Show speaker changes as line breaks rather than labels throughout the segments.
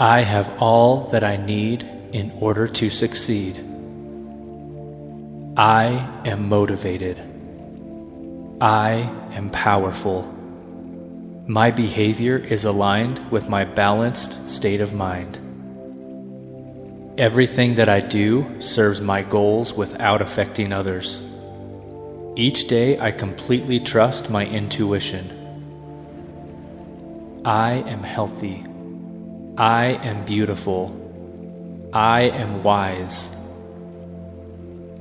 I have all that I need in order to succeed. I am motivated. I am powerful. My behavior is aligned with my balanced state of mind. Everything that I do serves my goals without affecting others. Each day I completely trust my intuition. I am healthy. I am beautiful. I am wise.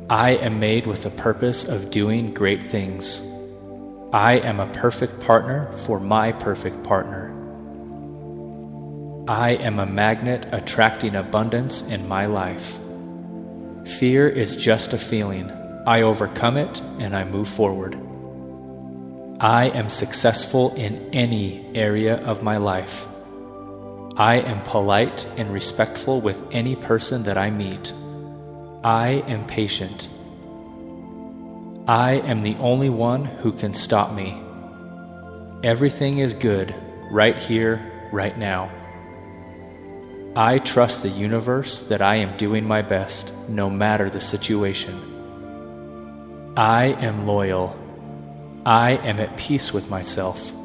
I am made with the purpose of doing great things. I am a perfect partner for my perfect partner. I am a magnet attracting abundance in my life. Fear is just a feeling. I overcome it and I move forward. I am successful in any area of my life. I am polite and respectful with any person that I meet. I am patient. I am the only one who can stop me. Everything is good right here, right now. I trust the universe that I am doing my best, no matter the situation. I am loyal. I am at peace with myself.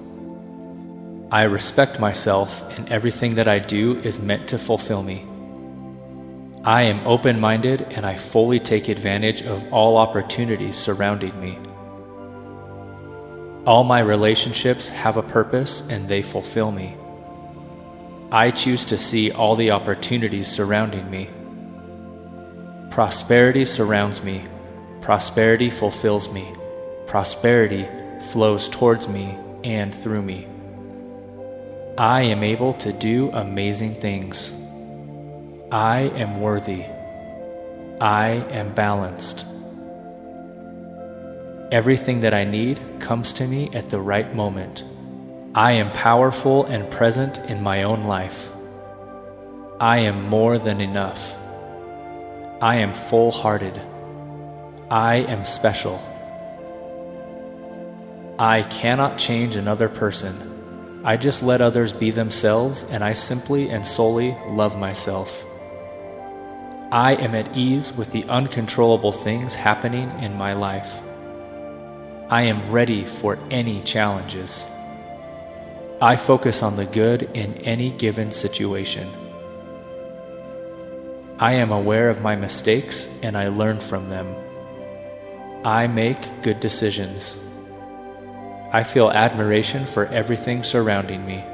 I respect myself, and everything that I do is meant to fulfill me. I am open minded and I fully take advantage of all opportunities surrounding me. All my relationships have a purpose and they fulfill me. I choose to see all the opportunities surrounding me. Prosperity surrounds me. Prosperity fulfills me. Prosperity flows towards me and through me. I am able to do amazing things. I am worthy. I am balanced. Everything that I need comes to me at the right moment. I am powerful and present in my own life. I am more than enough. I am full hearted. I am special. I cannot change another person. I just let others be themselves and I simply and solely love myself. I am at ease with the uncontrollable things happening in my life. I am ready for any challenges. I focus on the good in any given situation. I am aware of my mistakes and I learn from them. I make good decisions. I feel admiration for everything surrounding me.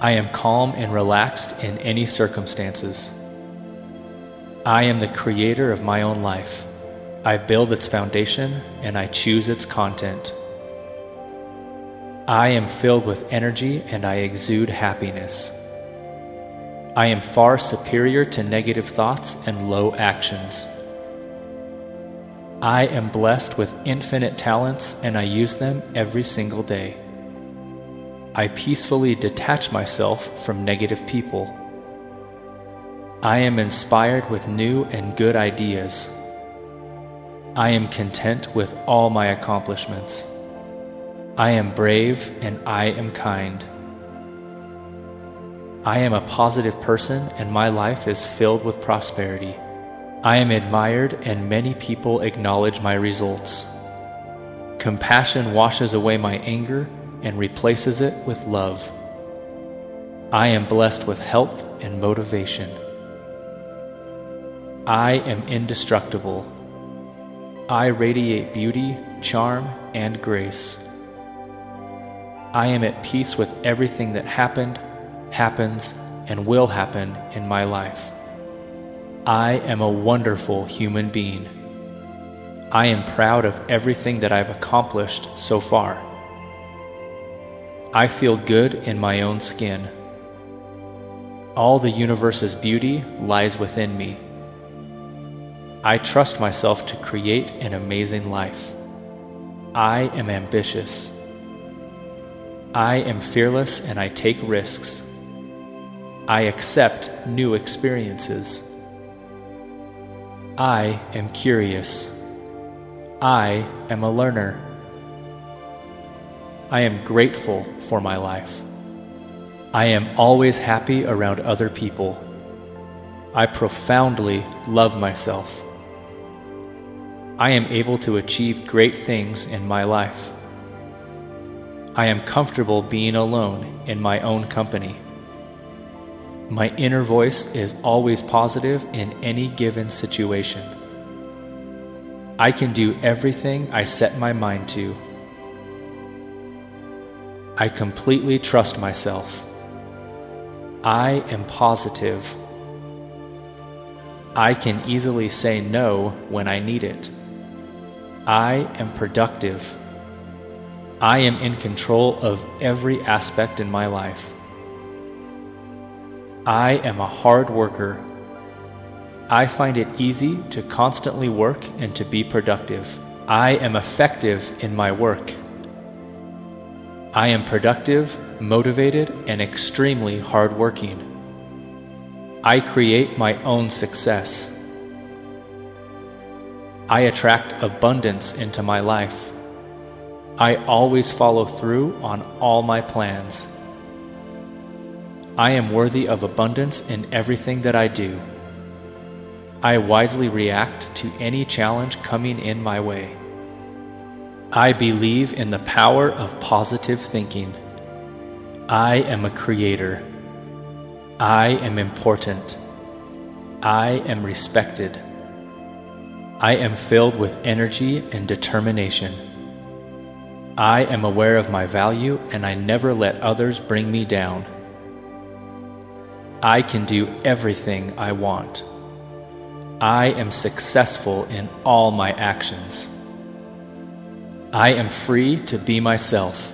I am calm and relaxed in any circumstances. I am the creator of my own life. I build its foundation and I choose its content. I am filled with energy and I exude happiness. I am far superior to negative thoughts and low actions. I am blessed with infinite talents and I use them every single day. I peacefully detach myself from negative people. I am inspired with new and good ideas. I am content with all my accomplishments. I am brave and I am kind. I am a positive person and my life is filled with prosperity. I am admired and many people acknowledge my results. Compassion washes away my anger and replaces it with love. I am blessed with health and motivation. I am indestructible. I radiate beauty, charm, and grace. I am at peace with everything that happened, happens, and will happen in my life. I am a wonderful human being. I am proud of everything that I've accomplished so far. I feel good in my own skin. All the universe's beauty lies within me. I trust myself to create an amazing life. I am ambitious. I am fearless and I take risks. I accept new experiences. I am curious. I am a learner. I am grateful for my life. I am always happy around other people. I profoundly love myself. I am able to achieve great things in my life. I am comfortable being alone in my own company. My inner voice is always positive in any given situation. I can do everything I set my mind to. I completely trust myself. I am positive. I can easily say no when I need it. I am productive. I am in control of every aspect in my life. I am a hard worker. I find it easy to constantly work and to be productive. I am effective in my work. I am productive, motivated, and extremely hardworking. I create my own success. I attract abundance into my life. I always follow through on all my plans. I am worthy of abundance in everything that I do. I wisely react to any challenge coming in my way. I believe in the power of positive thinking. I am a creator. I am important. I am respected. I am filled with energy and determination. I am aware of my value and I never let others bring me down. I can do everything I want. I am successful in all my actions. I am free to be myself.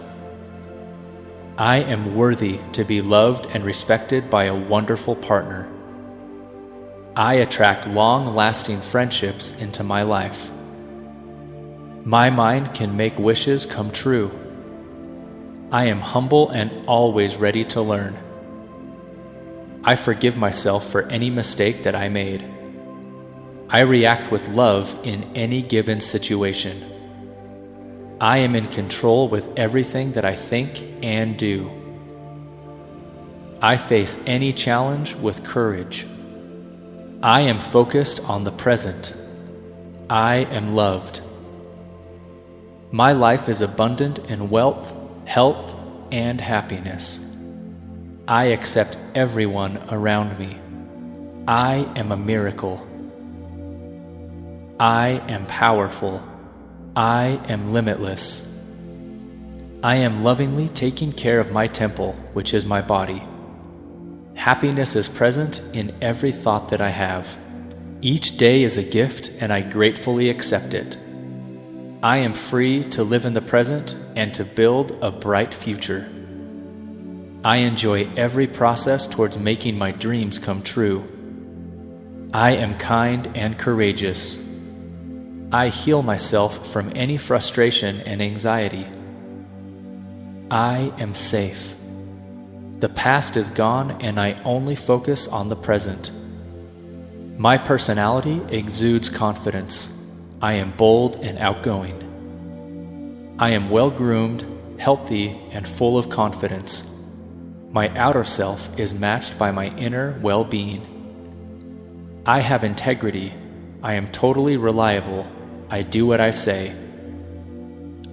I am worthy to be loved and respected by a wonderful partner. I attract long lasting friendships into my life. My mind can make wishes come true. I am humble and always ready to learn. I forgive myself for any mistake that I made. I react with love in any given situation. I am in control with everything that I think and do. I face any challenge with courage. I am focused on the present. I am loved. My life is abundant in wealth, health, and happiness. I accept everyone around me. I am a miracle. I am powerful. I am limitless. I am lovingly taking care of my temple, which is my body. Happiness is present in every thought that I have. Each day is a gift, and I gratefully accept it. I am free to live in the present and to build a bright future. I enjoy every process towards making my dreams come true. I am kind and courageous. I heal myself from any frustration and anxiety. I am safe. The past is gone and I only focus on the present. My personality exudes confidence. I am bold and outgoing. I am well groomed, healthy, and full of confidence. My outer self is matched by my inner well being. I have integrity. I am totally reliable I do what I say.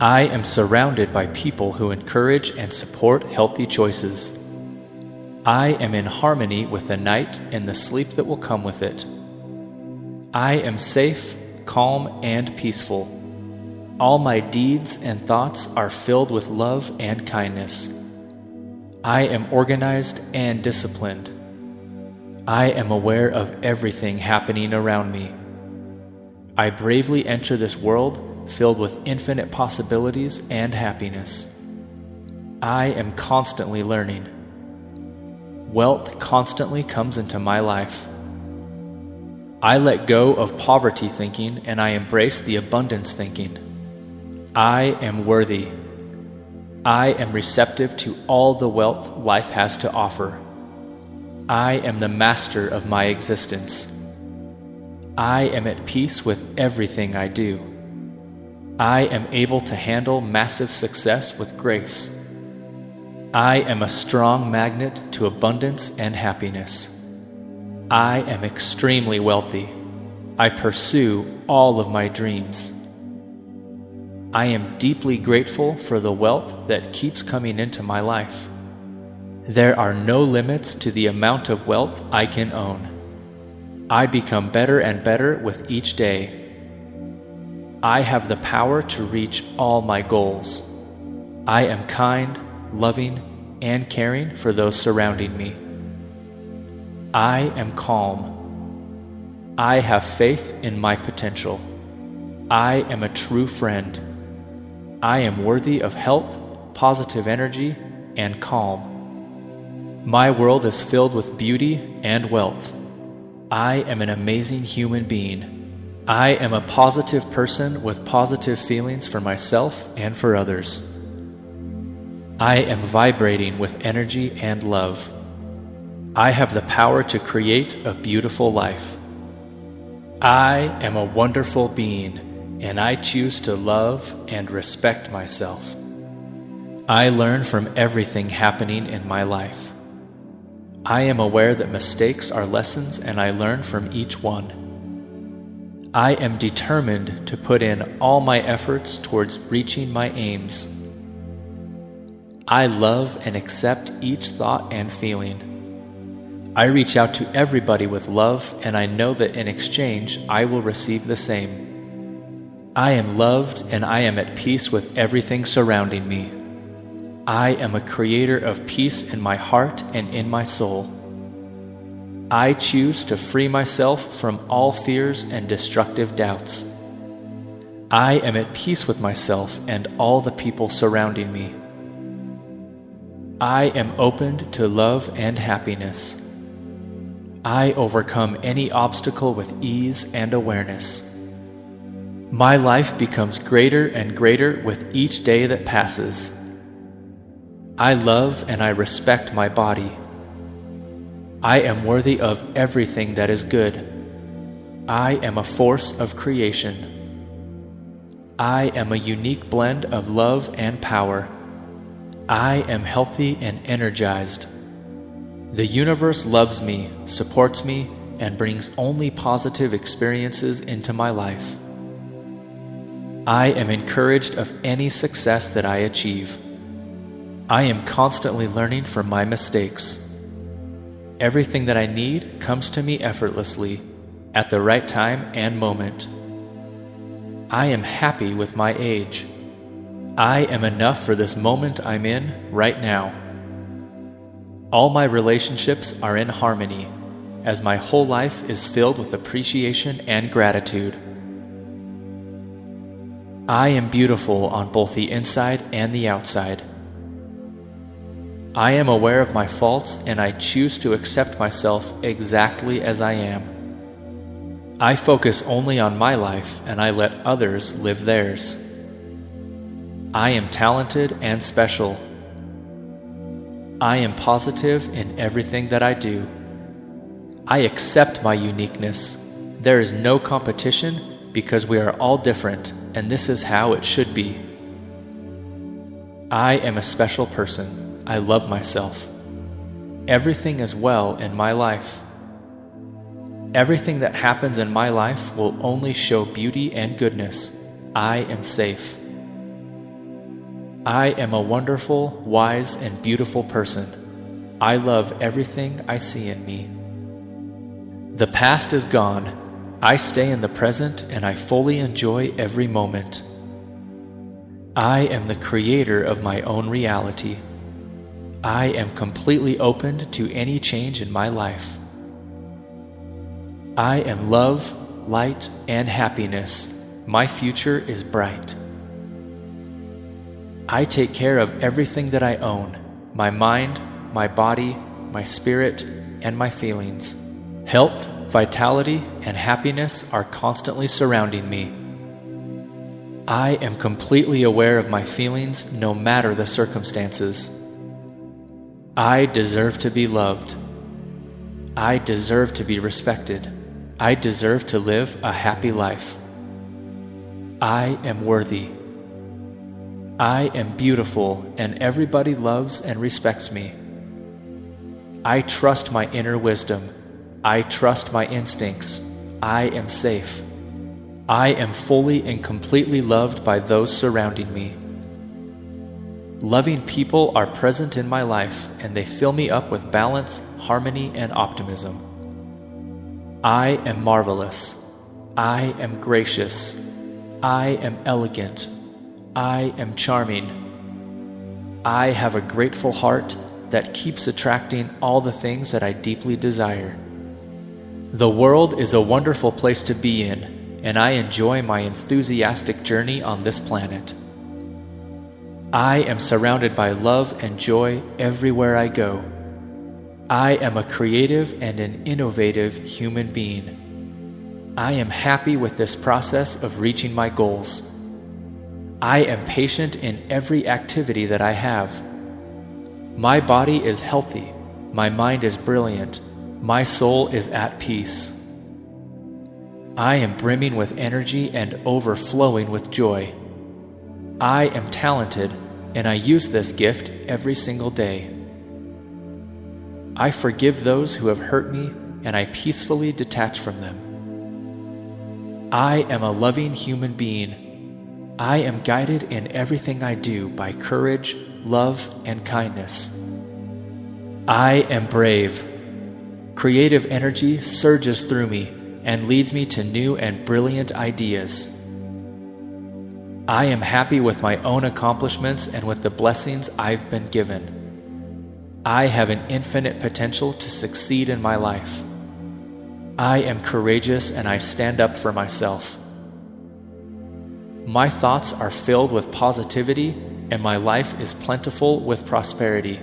I am surrounded by people who encourage and support healthy choices. I am in harmony with the night and the sleep that will come with it. I am safe, calm, and peaceful. All my deeds and thoughts are filled with love and kindness. I am organized and disciplined. I am aware of everything happening around me. I bravely enter this world filled with infinite possibilities and happiness. I am constantly learning. Wealth constantly comes into my life. I let go of poverty thinking and I embrace the abundance thinking. I am worthy. I am receptive to all the wealth life has to offer. I am the master of my existence. I am at peace with everything I do. I am able to handle massive success with grace. I am a strong magnet to abundance and happiness. I am extremely wealthy. I pursue all of my dreams. I am deeply grateful for the wealth that keeps coming into my life. There are no limits to the amount of wealth I can own. I become better and better with each day. I have the power to reach all my goals. I am kind loving, and caring for those surrounding me. I am calm. I have faith in my potential. I am a true friend. I am worthy of health, positive energy, and calm. My world is filled with beauty and wealth. I am an amazing human being. I am a positive person with positive feelings for myself and for others. I am vibrating with energy and love. I have the power to create a beautiful life. I am a wonderful being, and I choose to love and respect myself. I learn from everything happening in my life. I am aware that mistakes are lessons, and I learn from each one. I am determined to put in all my efforts towards reaching my aims. I love and accept each thought and feeling. I reach out to everybody with love, and I know that in exchange I will receive the same. I am loved and I am at peace with everything surrounding me. I am a creator of peace in my heart and in my soul. I choose to free myself from all fears and destructive doubts. I am at peace with myself and all the people surrounding me. I am opened to love and happiness. I overcome any obstacle with ease and awareness. My life becomes greater and greater with each day that passes. I love and I respect my body. I am worthy of everything that is good. I am a force of creation. I am a unique blend of love and power. I am healthy and energized. The universe loves me, supports me, and brings only positive experiences into my life. I am encouraged of any success that I achieve. I am constantly learning from my mistakes. Everything that I need comes to me effortlessly, at the right time and moment. I am happy with my age. I am enough for this moment I'm in right now. All my relationships are in harmony, as my whole life is filled with appreciation and gratitude. I am beautiful on both the inside and the outside. I am aware of my faults and I choose to accept myself exactly as I am. I focus only on my life and I let others live theirs. I am talented and special. I am positive in everything that I do. I accept my uniqueness. There is no competition because we are all different, and this is how it should be. I am a special person. I love myself. Everything is well in my life. Everything that happens in my life will only show beauty and goodness. I am safe. I am a wonderful, wise, and beautiful person. I love everything I see in me. The past is gone. I stay in the present and I fully enjoy every moment. I am the creator of my own reality. I am completely open to any change in my life. I am love, light, and happiness. My future is bright. I take care of everything that I own my mind, my body, my spirit, and my feelings. Health, vitality, and happiness are constantly surrounding me. I am completely aware of my feelings no matter the circumstances. I deserve to be loved. I deserve to be respected. I deserve to live a happy life. I am worthy. I am beautiful, and everybody loves and respects me. I trust my inner wisdom. I trust my instincts. I am safe. I am fully and completely loved by those surrounding me. Loving people are present in my life, and they fill me up with balance, harmony, and optimism. I am marvelous. I am gracious. I am elegant. I am charming. I have a grateful heart that keeps attracting all the things that I deeply desire. The world is a wonderful place to be in, and I enjoy my enthusiastic journey on this planet. I am surrounded by love and joy everywhere I go. I am a creative and an innovative human being. I am happy with this process of reaching my goals. I am patient in every activity that I have. My body is healthy. My mind is brilliant. My soul is at peace. I am brimming with energy and overflowing with joy. I am talented, and I use this gift every single day. I forgive those who have hurt me, and I peacefully detach from them. I am a loving human being I am guided in everything I do by courage, love, and kindness. I am brave. Creative energy surges through me and leads me to new and brilliant ideas. I am happy with my own accomplishments and with the blessings I've been given. I have an infinite potential to succeed in my life. I am courageous and I stand up for myself. My thoughts are filled with positivity, and my life is plentiful with prosperity.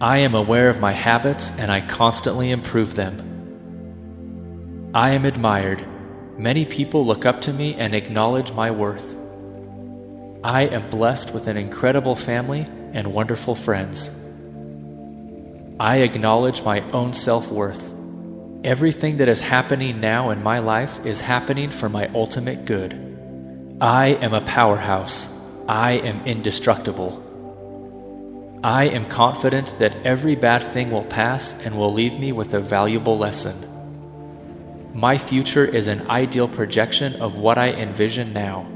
I am aware of my habits, and I constantly improve them. I am admired. Many people look up to me and acknowledge my worth. I am blessed with an incredible family and wonderful friends. I acknowledge my own self worth. Everything that is happening now in my life is happening for my ultimate good. I am a powerhouse. I am indestructible. I am confident that every bad thing will pass and will leave me with a valuable lesson. My future is an ideal projection of what I envision now.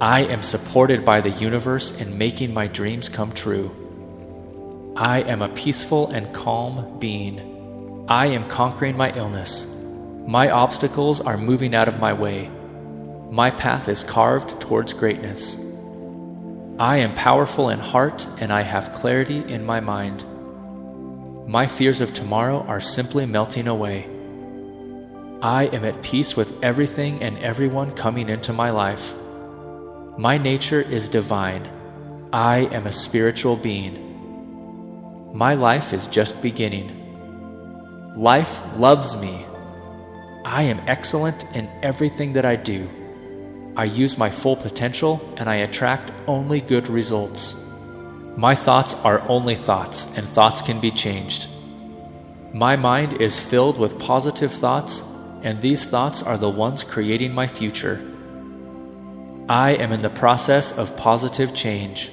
I am supported by the universe in making my dreams come true. I am a peaceful and calm being. I am conquering my illness. My obstacles are moving out of my way. My path is carved towards greatness. I am powerful in heart and I have clarity in my mind. My fears of tomorrow are simply melting away. I am at peace with everything and everyone coming into my life. My nature is divine. I am a spiritual being. My life is just beginning. Life loves me. I am excellent in everything that I do. I use my full potential and I attract only good results. My thoughts are only thoughts, and thoughts can be changed. My mind is filled with positive thoughts, and these thoughts are the ones creating my future. I am in the process of positive change.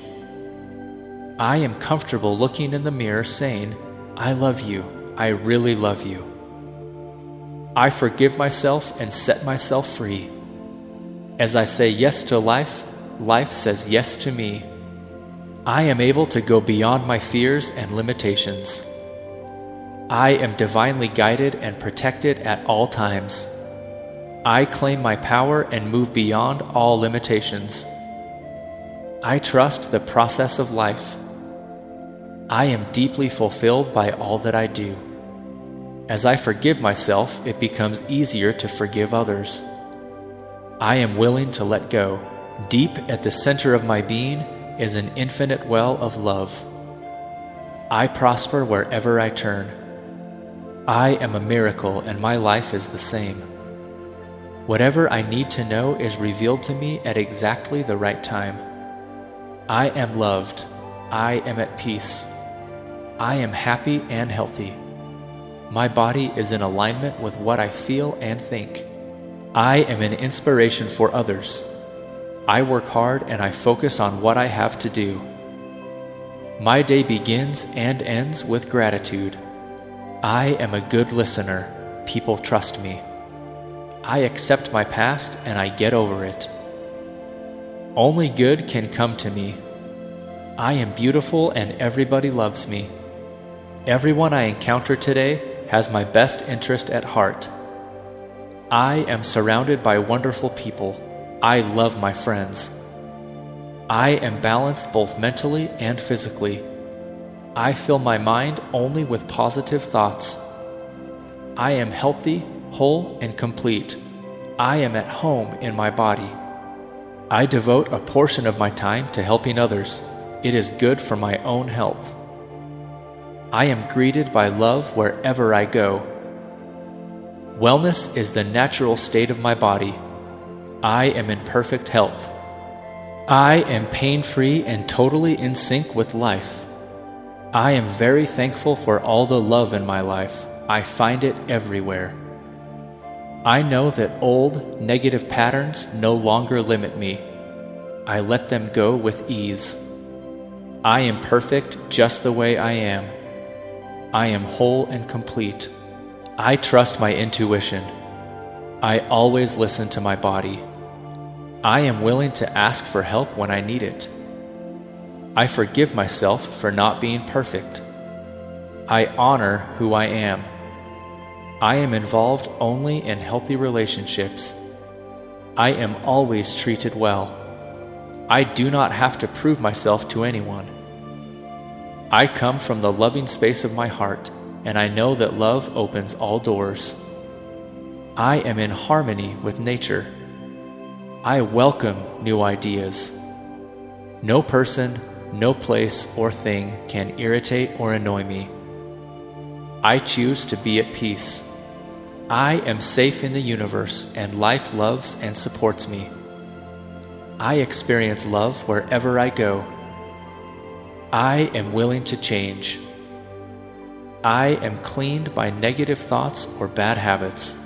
I am comfortable looking in the mirror saying, I love you. I really love you. I forgive myself and set myself free. As I say yes to life, life says yes to me. I am able to go beyond my fears and limitations. I am divinely guided and protected at all times. I claim my power and move beyond all limitations. I trust the process of life. I am deeply fulfilled by all that I do. As I forgive myself, it becomes easier to forgive others. I am willing to let go. Deep at the center of my being is an infinite well of love. I prosper wherever I turn. I am a miracle, and my life is the same. Whatever I need to know is revealed to me at exactly the right time. I am loved. I am at peace. I am happy and healthy. My body is in alignment with what I feel and think. I am an inspiration for others. I work hard and I focus on what I have to do. My day begins and ends with gratitude. I am a good listener. People trust me. I accept my past and I get over it. Only good can come to me. I am beautiful and everybody loves me. Everyone I encounter today has my best interest at heart. I am surrounded by wonderful people. I love my friends. I am balanced both mentally and physically. I fill my mind only with positive thoughts. I am healthy, whole, and complete. I am at home in my body. I devote a portion of my time to helping others. It is good for my own health. I am greeted by love wherever I go. Wellness is the natural state of my body. I am in perfect health. I am pain free and totally in sync with life. I am very thankful for all the love in my life. I find it everywhere. I know that old, negative patterns no longer limit me. I let them go with ease. I am perfect just the way I am. I am whole and complete. I trust my intuition. I always listen to my body. I am willing to ask for help when I need it. I forgive myself for not being perfect. I honor who I am. I am involved only in healthy relationships. I am always treated well. I do not have to prove myself to anyone. I come from the loving space of my heart, and I know that love opens all doors. I am in harmony with nature. I welcome new ideas. No person, no place or thing can irritate or annoy me. I choose to be at peace. I am safe in the universe, and life loves and supports me. I experience love wherever I go. I am willing to change. I am cleaned by negative thoughts or bad habits.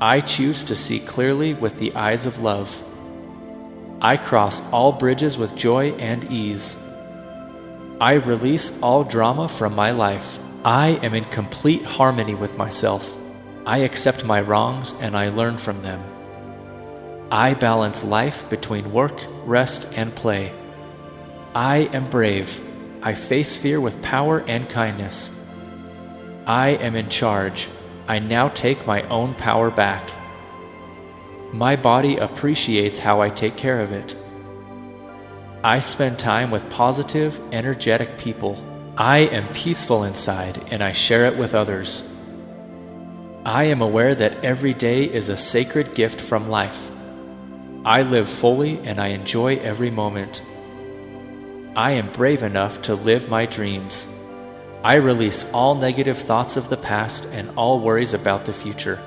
I choose to see clearly with the eyes of love. I cross all bridges with joy and ease. I release all drama from my life. I am in complete harmony with myself. I accept my wrongs and I learn from them. I balance life between work, rest, and play. I am brave. I face fear with power and kindness. I am in charge. I now take my own power back. My body appreciates how I take care of it. I spend time with positive, energetic people. I am peaceful inside and I share it with others. I am aware that every day is a sacred gift from life. I live fully and I enjoy every moment. I am brave enough to live my dreams. I release all negative thoughts of the past and all worries about the future.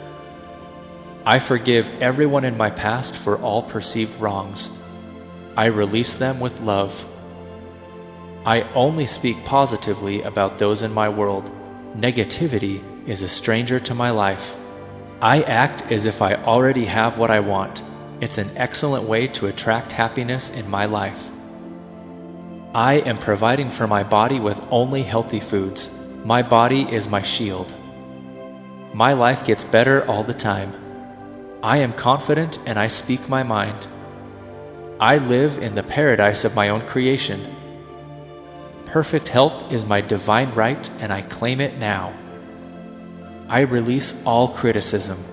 I forgive everyone in my past for all perceived wrongs. I release them with love. I only speak positively about those in my world. Negativity is a stranger to my life. I act as if I already have what I want. It's an excellent way to attract happiness in my life. I am providing for my body with only healthy foods. My body is my shield. My life gets better all the time. I am confident and I speak my mind. I live in the paradise of my own creation. Perfect health is my divine right and I claim it now. I release all criticism.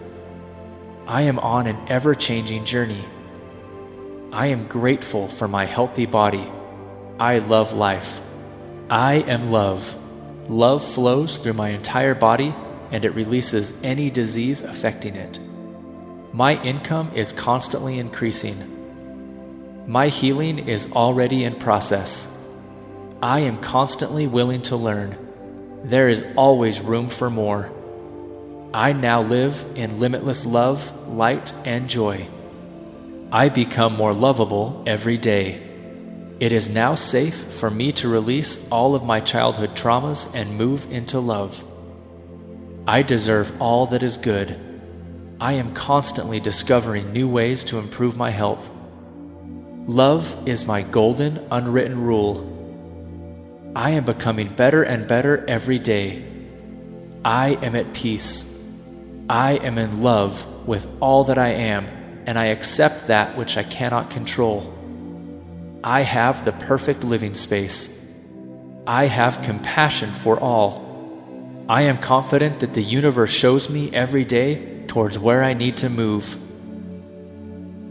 I am on an ever changing journey. I am grateful for my healthy body. I love life. I am love. Love flows through my entire body and it releases any disease affecting it. My income is constantly increasing. My healing is already in process. I am constantly willing to learn. There is always room for more. I now live in limitless love, light, and joy. I become more lovable every day. It is now safe for me to release all of my childhood traumas and move into love. I deserve all that is good. I am constantly discovering new ways to improve my health. Love is my golden, unwritten rule. I am becoming better and better every day. I am at peace. I am in love with all that I am, and I accept that which I cannot control. I have the perfect living space. I have compassion for all. I am confident that the universe shows me every day towards where I need to move.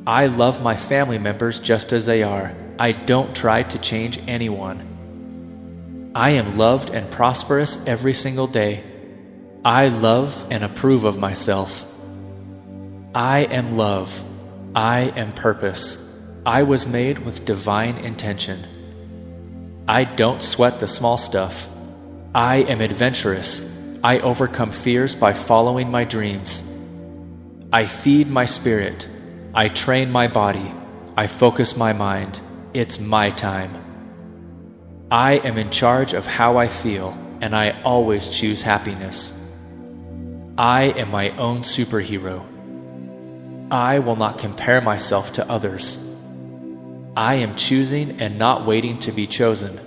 I love my family members just as they are. I don't try to change anyone. I am loved and prosperous every single day. I love and approve of myself. I am love. I am purpose. I was made with divine intention. I don't sweat the small stuff. I am adventurous. I overcome fears by following my dreams. I feed my spirit. I train my body. I focus my mind. It's my time. I am in charge of how I feel, and I always choose happiness. I am my own superhero. I will not compare myself to others. I am choosing and not waiting to be chosen.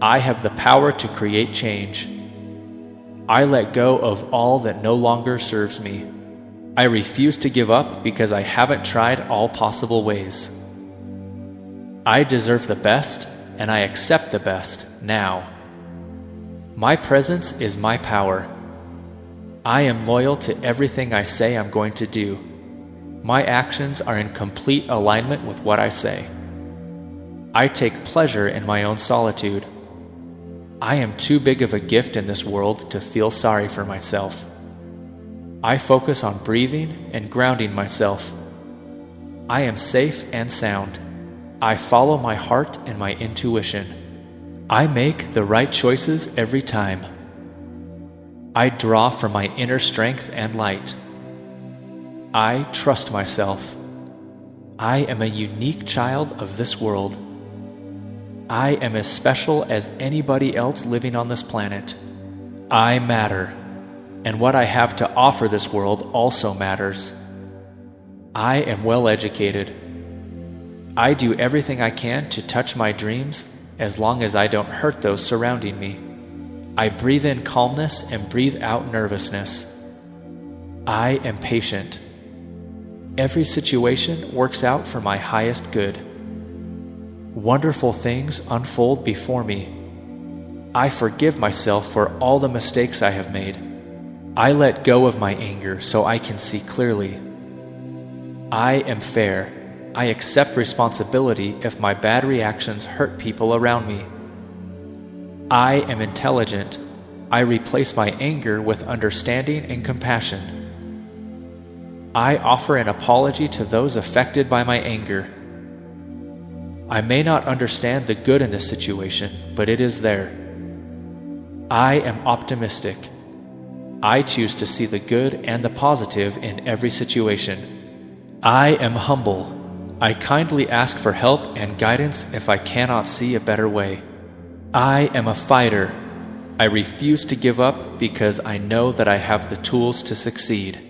I have the power to create change. I let go of all that no longer serves me. I refuse to give up because I haven't tried all possible ways. I deserve the best and I accept the best now. My presence is my power. I am loyal to everything I say I'm going to do. My actions are in complete alignment with what I say. I take pleasure in my own solitude. I am too big of a gift in this world to feel sorry for myself. I focus on breathing and grounding myself. I am safe and sound. I follow my heart and my intuition. I make the right choices every time. I draw from my inner strength and light. I trust myself. I am a unique child of this world. I am as special as anybody else living on this planet. I matter, and what I have to offer this world also matters. I am well educated. I do everything I can to touch my dreams as long as I don't hurt those surrounding me. I breathe in calmness and breathe out nervousness. I am patient. Every situation works out for my highest good. Wonderful things unfold before me. I forgive myself for all the mistakes I have made. I let go of my anger so I can see clearly. I am fair. I accept responsibility if my bad reactions hurt people around me. I am intelligent. I replace my anger with understanding and compassion. I offer an apology to those affected by my anger. I may not understand the good in this situation, but it is there. I am optimistic. I choose to see the good and the positive in every situation. I am humble. I kindly ask for help and guidance if I cannot see a better way. I am a fighter. I refuse to give up because I know that I have the tools to succeed.